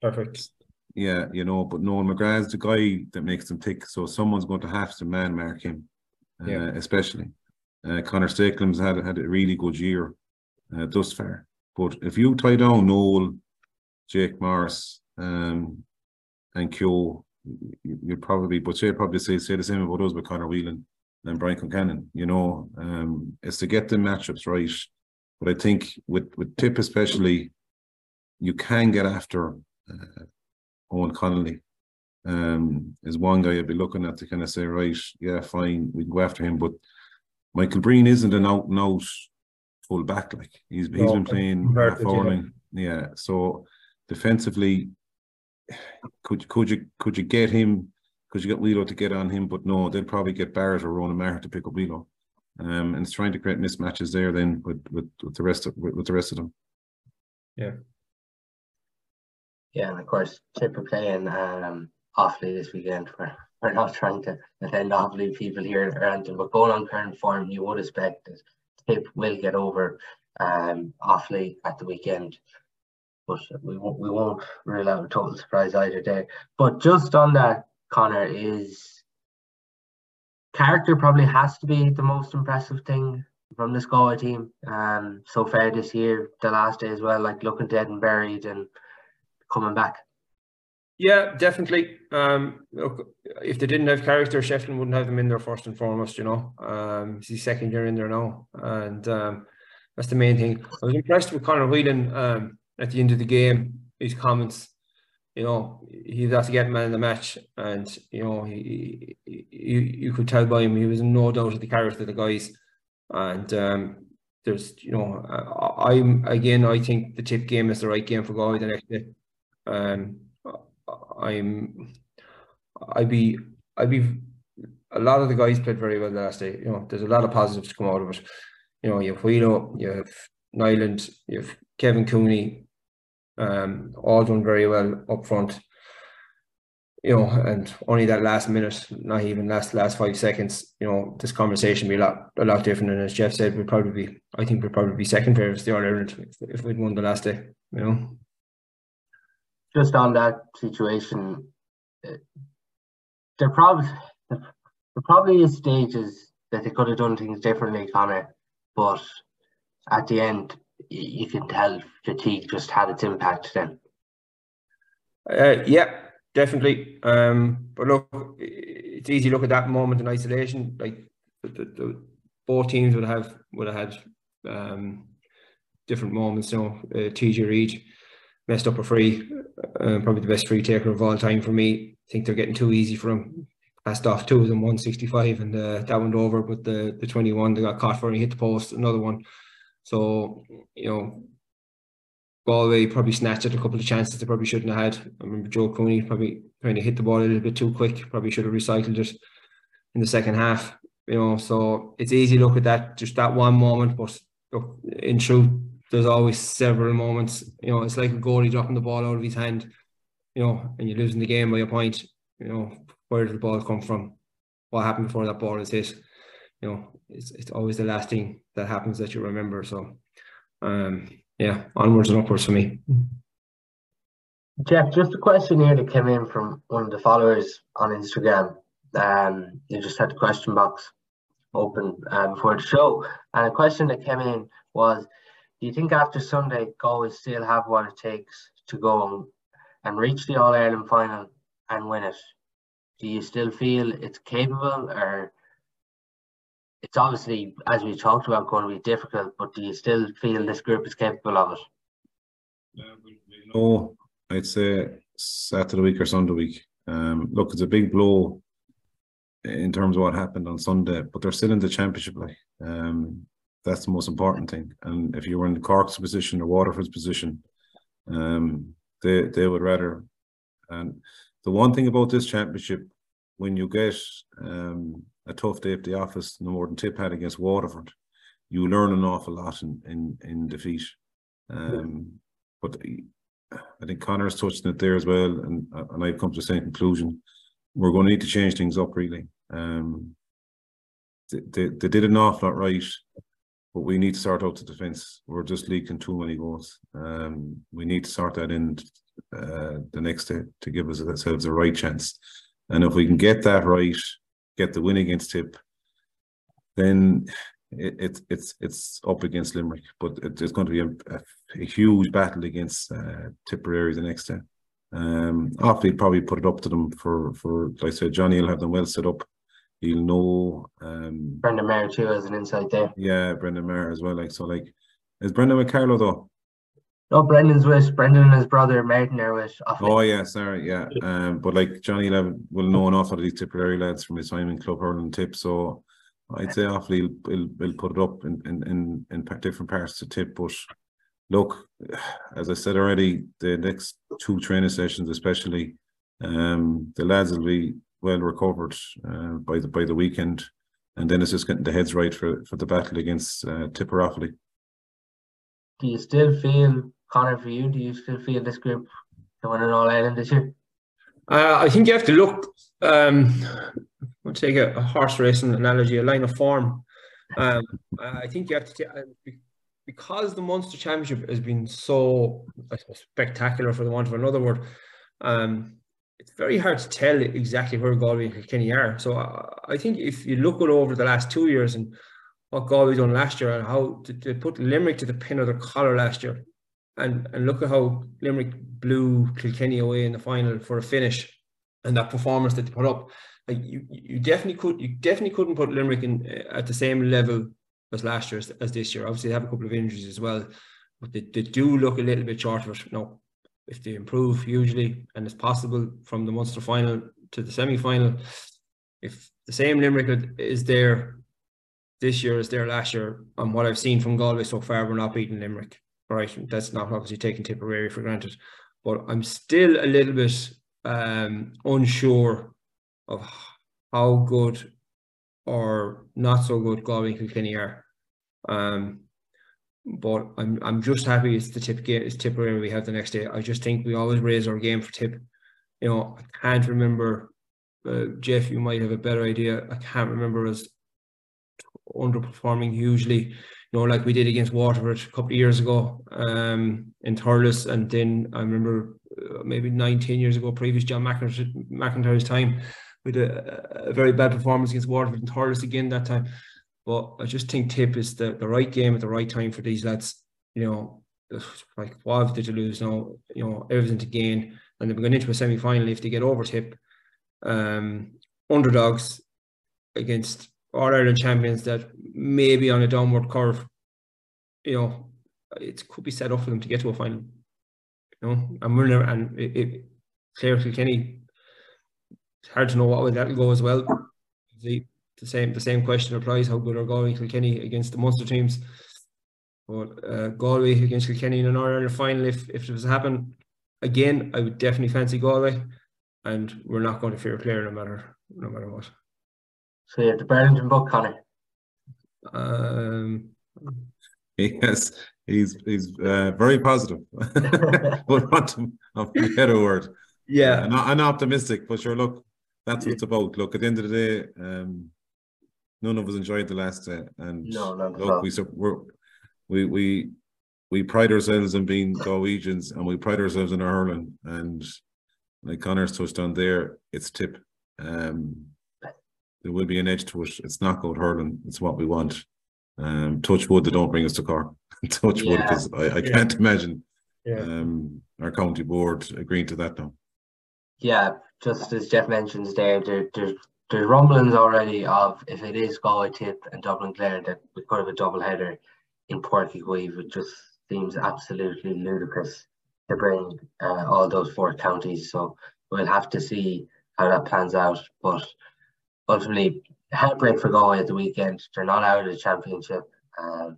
Perfect. Yeah, you know, but Noel McGrath's the guy that makes them tick. So someone's going to have to man mark him, uh, yeah. especially. Uh, Conor Stakelum's had had a really good year uh, thus far. But if you tie down Noel, Jake Morris, um, and Kehoe, you'd probably, but say probably say say the same about us with Conor Whelan and Brian Concannon. You know, um, it's to get the matchups right. But I think with with Tip especially, you can get after uh, Eoghan Connolly um, is one guy I'd be looking at to kind of say, right, yeah, fine, we can go after him. But Michael Breen isn't an out and out full back. Like he's he's no, been playing falling. Yeah. So defensively, could could you could you get him? Could you get Wheelo to get on him? But no, they'll probably get Barrett or Ronan Maher to pick up Wheelo. Um, and it's trying to create mismatches there then with, with, with the rest of with, with the rest of them. Yeah. Yeah, and of course, are playing um, Offaly this weekend. We're, we're not trying to offend Offaly people here around them, but going on current form, you would expect that Tip will get over um, Offaly at the weekend. But we won't, we won't rule out a total surprise either day. But just on that, Conor, is character probably has to be the most impressive thing from the Galway team um, so far this year, the last day as well, like looking dead and buried and coming back. Yeah, definitely. Um, look, if they didn't have character, Shefflin wouldn't have them in there first and foremost. You know, um, it's his second year in there now, and um, that's the main thing. I was impressed with Conor Whelan um, at the end of the game. His comments, you know, he was after getting man of the match, and you know, he, he, you you could tell by him he was in no doubt of the character of the guys, and um, there's you know, I'm again I think the tip game is the right game for Galway the next day. Um, I'm, I'd be, I'd be, a lot of the guys played very well last day. You know, there's a lot of positives to come out of it. You know, you have Wheelo, you have Nyland, you have Kevin Cooney, um, all done very well up front. You know, and only that last minute, not even last last five seconds. You know, this conversation be a lot a lot different. And as Jeff said, we'd probably be, I think we'd probably be second favourites the All Ireland if, if we'd won the last day. You know just on that situation, there probably there probably is stages that they could have done things differently, Conor. But at the end, you can tell fatigue just had its impact then. Uh, yeah, definitely. Um, but look, it's easy to look at that moment in isolation. Like the, the, the both teams would have would have had um, different moments. You know, uh, TJ Reid messed up a free, uh, probably the best free taker of all time for me. I think they're getting too easy for him. Passed off two of them, 165, and uh, that went over. But the the 21 they got caught for and he hit the post, another one. So you know, Galway probably snatched at a couple of chances they probably shouldn't have had. I remember Joe Cooney probably trying to hit the ball a little bit too quick. Probably should have recycled it in the second half. You know, so it's easy to look at that just that one moment, but look, in truth, there's always several moments. You know, it's like a goalie dropping the ball out of his hand, you know, and you're losing the game by a point. You know, where did the ball come from? What happened before that ball is hit? You know, it's it's always the last thing that happens that you remember. So, um, yeah, onwards and upwards for me. Jeff, just a question here that came in from one of the followers on Instagram. Um, you just had the question box open uh, before the show, and a question that came in was Do you think after Sunday, Galway still have what it takes to go and reach the All Ireland final and win it? Do you still feel it's capable, or it's obviously, as we talked about, going to be difficult? But do you still feel this group is capable of it? No, I'd say Saturday week or Sunday week. Um, look, it's a big blow in terms of what happened on Sunday, but they're still in the championship. Like, um, that's the most important thing. And if you were in Cork's position or Waterford's position, um, they they would rather. And the one thing about this championship, when you get um, a tough day at the office, no more than Tip had against Waterford, you learn an awful lot in in, in defeat. Um, but I think Conor's touched on it there as well, and and I've come to the same conclusion. We're going to need to change things up really. Um, they, they, they did an awful lot right, but we need to sort out the defence. We're just leaking too many goals. Um, we need to sort that in uh, the next day to give us ourselves a right chance. And if we can get that right, get the win against Tip, then it, it, it's it's up against Limerick, but it, it's going to be a, a, a huge battle against uh, Tipperary the next day. Um, Offaly probably put it up to them for for like I said, Johnny will have them well set up. He'll know. Um, Brendan Maher too as an inside there. Yeah, Brendan Maher as well. Like so, like is Brendan with Carlow though? No, Brendan's with Brendan and his brother Martin are with. Offaly. Oh yeah, sorry, yeah. Um, but like Johnny will will know an awful lot of these Tipperary lads from his time in Club Hurling Tip, so I'd say Offaly will will put it up in in in, in different parts to tip. But look, as I said already, the next two training sessions, especially, um, the lads will be well recovered uh, by the by the weekend, and then it's just getting the heads right for for the battle against uh, Tipper Offaly. Do you still feel, Conor, for you? Do you still feel this group can win an All Ireland this year? Uh, I think you have to look. Um, I'll take a, a, horse racing analogy, a line of form. Um, I think you have to take because the Munster Championship has been so suppose, spectacular, for the want of another word. Um, it's very hard to tell exactly where Galway and Kilkenny are. So uh, I think if you look over the last two years and what Galway done last year and how they put Limerick to the pin of their collar last year, and and look at how Limerick blew Kilkenny away in the final for a finish, and that performance that they put up like you, you definitely could you definitely couldn't put Limerick in uh, at the same level as last year as, as this year. Obviously, they have a couple of injuries as well, but they, they do look a little bit short of it. No, if they improve hugely, and it's possible from the Munster final to the semi final, if the same Limerick is there this year as there last year, and what I've seen from Galway so far, we're not beating Limerick. Right, that's not obviously taking Tipperary for granted, but I'm still a little bit um, unsure of how good or not so good Galway and Kilkenny are. Um, but I'm I'm just happy it's the tip game it's Tipperary we have the next day. I just think we always raise our game for tip. You know, I can't remember uh, Jeff, you might have a better idea. I can't remember us underperforming hugely, you know, like we did against Waterford a couple of years ago um, in Thurles. And then I remember uh, maybe 19 years ago, previous John McIntyre's, time, with a, a very bad performance against Waterford and Thurles again that time. But I just think Tip is the, the right game at the right time for these lads. You know, like what have they to lose now? You know, everything to gain. And they're going into a semi final if they get over Tip. Um, underdogs against All Ireland champions that may be on a downward curve. You know, it could be set up for them to get to a final. You know, and we're never, and it, it Clare Kilkenny it's hard to know what way that'll go as well. The same the same question applies: How good are Galway Kilkenny against the Munster teams? But uh, Galway against Kilkenny in an Ireland final, if if it was to happen again, I would definitely fancy Galway, and we're not going to fear Clare no matter no matter what. So you have the Burlington book, Conor. Um, yes, he's he's uh, very positive. Would want a better word. Yeah, I'm, I'm optimistic, but sure. Look, that's what it's about. Look, at the end of the day, um, none of us enjoyed the last day, and no, look, we we we we pride ourselves in being Galwegians, and we pride ourselves in our hurling. And like Conor's touched on there, it's tip. Um, there will be an edge to it. It's not good hurling. It's what we want. Um, touch wood, they don't bring us to Cork. <laughs> touch wood, because I, I Yeah. can't imagine Yeah. um, our county board agreeing to that now. Yeah, just as Jeff mentions there, there there's there's rumblings already of if it is Galway Tip and Dublin Clare that we could have a double header in Páirc Uí Chaoimh. It just seems absolutely ludicrous to bring uh, all those four counties. So we'll have to see how that plans out. But ultimately, heartbreak for Galway at the weekend. They're not out of the championship. Um,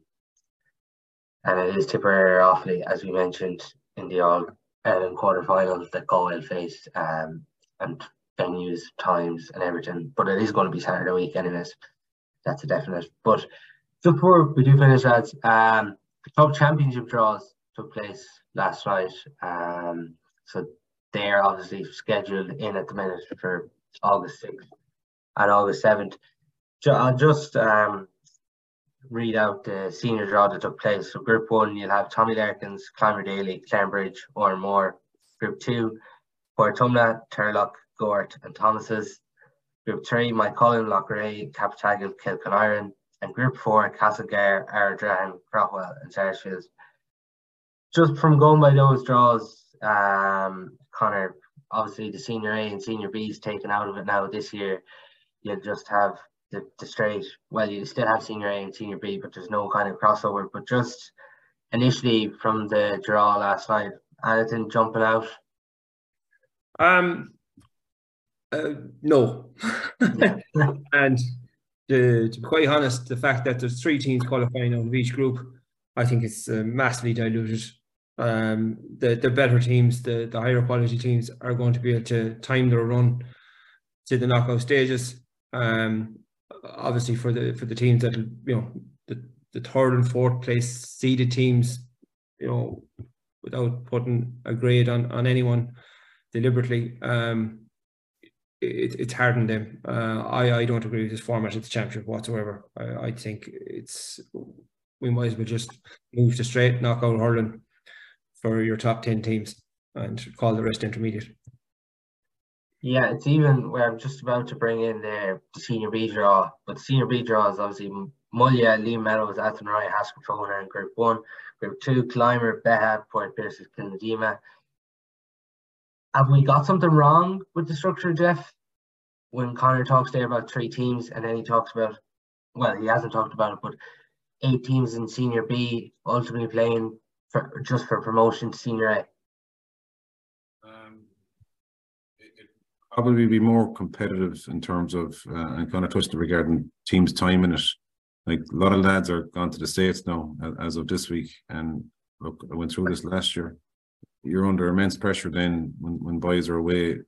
and it is Tipperary Offaly, as we mentioned in the all um, quarterfinals that Galway will face, um, and venues, times, and everything. But it is going to be Saturday week, anyways. That's a definite. But just before we do finish, lads, um, the club championship draws took place last night. Um, so they are obviously scheduled in at the minute for August sixth and August seventh. Ju- I'll just um, read out the senior draw that took place. So Group One, you'll have Tommy Larkins, Killimordaly, Cambridge, or more. Group Two, Portumna, Turlock, Gort, and Thomas's. Group Three, Moycullen, Loughrea, Cappataggle, Kilconieron. And Group Four, Castlegar, Ardrahan, Craughwell, and Sarsfield. Just from going by those draws, um, Conor, obviously the senior A and senior B is taken out of it now this year. You'll just have the, the straight, well, you still have senior A and senior B, but there's no kind of crossover. But just initially from the draw last night, anything jumping out? Um, uh, no. <laughs> and to, to be quite honest, the fact that there's three teams qualifying out of each group, I think it's uh, massively diluted. Um, the the better teams, the the higher quality teams, are going to be able to time their run to the knockout stages. Um, obviously for the for the teams that you know the the third and fourth place seeded teams, you know, without putting a grade on on anyone deliberately. Um, it, it's hard on them. Uh, I, I don't agree with this format of the championship whatsoever. I, I think it's we might as well just move to straight knockout hurling for your top 10 teams and call the rest intermediate. Yeah, it's even where I'm just about to bring in the, senior B draw, but senior B draw is obviously Mullagh, Liam Mellows, Athenry, Haskell in Group 1. Group 2, Climber, Beha, Padraig Pearses, Kilnadeema. Have we got something wrong with the structure, Jeff? When Conor talks there about three teams and then he talks about, well, he hasn't talked about it, but eight teams in Senior B ultimately playing for just for promotion to Senior A. Um, it- it Probably be more competitive in terms of, uh, and kind of touched regarding teams time in it. Like a lot of lads are gone to the States now as of this week. And look, I went through this last year. You're under immense pressure then when, when boys are away,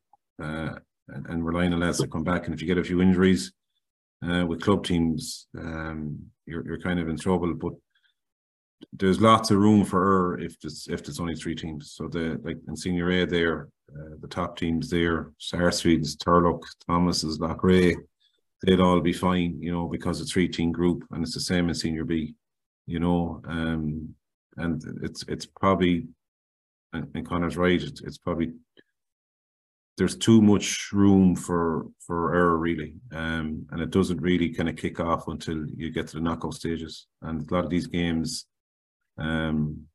uh, and, and relying on lads to come back. And if you get a few injuries, uh, with club teams, um, you're, you're kind of in trouble, but there's lots of room for error if it's if there's only three teams. So the like in senior A there, uh, the top teams there, Sarsfields, Turlock, Thomas's, Loughrea, they'd all be fine, you know, because it's three team group and it's the same in senior B, you know. Um and it's it's probably and, and Conor's right, it's, it's probably there's too much room for for error really. Um and it doesn't really kind of kick off until you get to the knockout stages. And a lot of these games um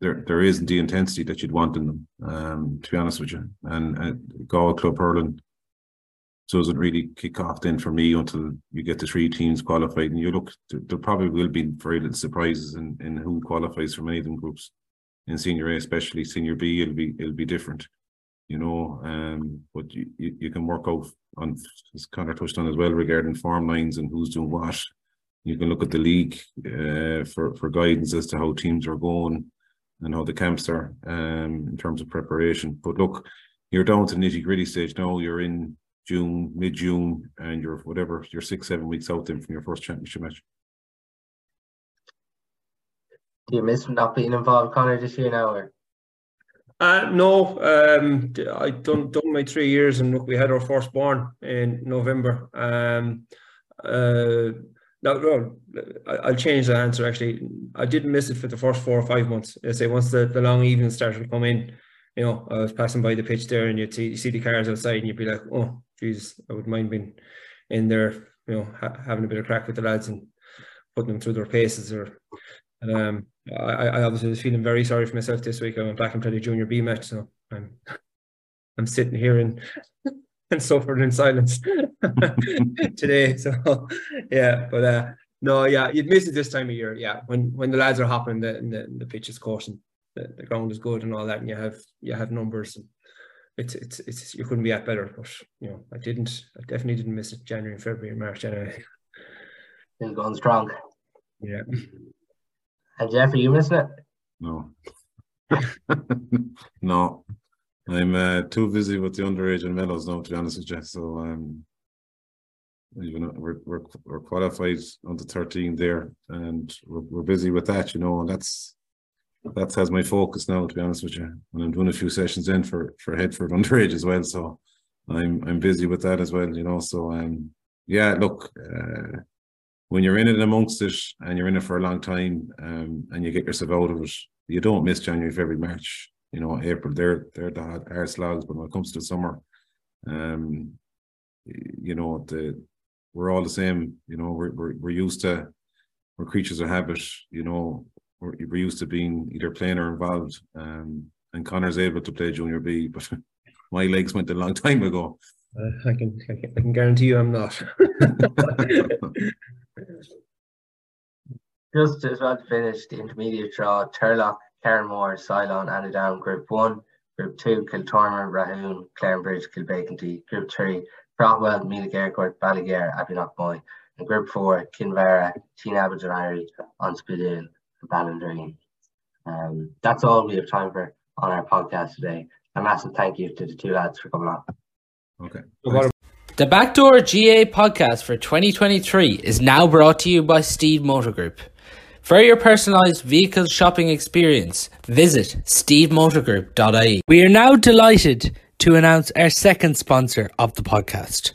there there isn't the intensity that you'd want in them um to be honest with you. And uh, Gaul Club Hurling doesn't really kick off then for me until you get the three teams qualified. And you look there there probably will be very little surprises in in who qualifies from any of them groups in senior A especially senior B it'll be it'll be different you know, um, but you, you, you can work out on, as Conor touched on as well, regarding form lines and who's doing what. You can look at the league uh, for, for guidance as to how teams are going and how the camps are um, in terms of preparation. But look, you're down to the nitty gritty stage now. You're in June, mid June, and you're whatever, you're six, seven weeks out then from your first championship match. Do you miss not being involved, Conor, this year now? Or? Uh, no, um, I done done my three years, and look, we had our firstborn in November. Um, uh, no, no, I'll change the answer. Actually, I didn't miss it for the first four or five months. I say once the, the long evenings started to come in, you know, I was passing by the pitch there, and you'd see you see the cars outside, and you'd be like, oh, geez, I wouldn't mind being in there, you know, ha- having a bit of crack with the lads and putting them through their paces. Or, and um, I, I obviously was feeling very sorry for myself this week. I went back and played a junior B match, so I'm <laughs> I'm sitting here and <laughs> and suffering in silence <laughs> today. So yeah, but uh, no, yeah, you'd miss it this time of year. Yeah, when when the lads are hopping, the the, the pitch is coursing, the, the ground is good and all that, and you have you have numbers. And it's it's it's you couldn't be at better. But you know, I didn't. I definitely didn't miss it. January, February, March. Anyway. Still going strong. Yeah. And Jeffrey, you missing it? No. <laughs> no. I'm uh, too busy with the underage and medals now, to be honest with you. So um, you know, we're, we're we're qualified under 13 there, and we're, we're busy with that, you know, and that's that has my focus now, to be honest with you. And I'm doing a few sessions in for for Headford underage as well, so I'm I'm busy with that as well, you know. So um, yeah, look, uh, when you're in it amongst it and you're in it for a long time, um, and you get yourself out of it, you don't miss January, February, March you know, April, they're they're the hard slugs, but when it comes to the summer, um, you know, the we're all the same. You know, we're we're, we're used to we're creatures of habit. You know, we're, we're used to being either playing or involved. Um, and Conor's able to play junior B, but <laughs> my legs went a long time ago. Uh, I can I can guarantee you I'm not. <laughs> <laughs> Just as well to finish the intermediate draw, Turlough Carramore, Cylon, Annaghdown, Group 1. Group 2, Kiltormer, Rahoon, Clarenbridge, Kilbeacanty. Group 3, Craughwell, Meath Aircourt, Ballygare, Abbeyknockmoy. And Group 4, Kinvara, Teen Aberdeen, Onspidoon, and Ballinderreen. Um, that's all we have time for on our podcast today. A massive thank you to the two lads for coming on. Okay. The Backdoor GAA podcast for 2023 is now brought to you by Steede Motor Group. For your personalised vehicle shopping experience, visit steedemotorgroup.ie. We are now delighted to announce our second sponsor of the podcast.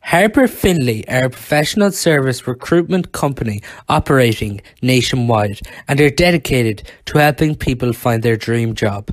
Harper Finley are a professional service recruitment company operating nationwide and are dedicated to helping people find their dream job.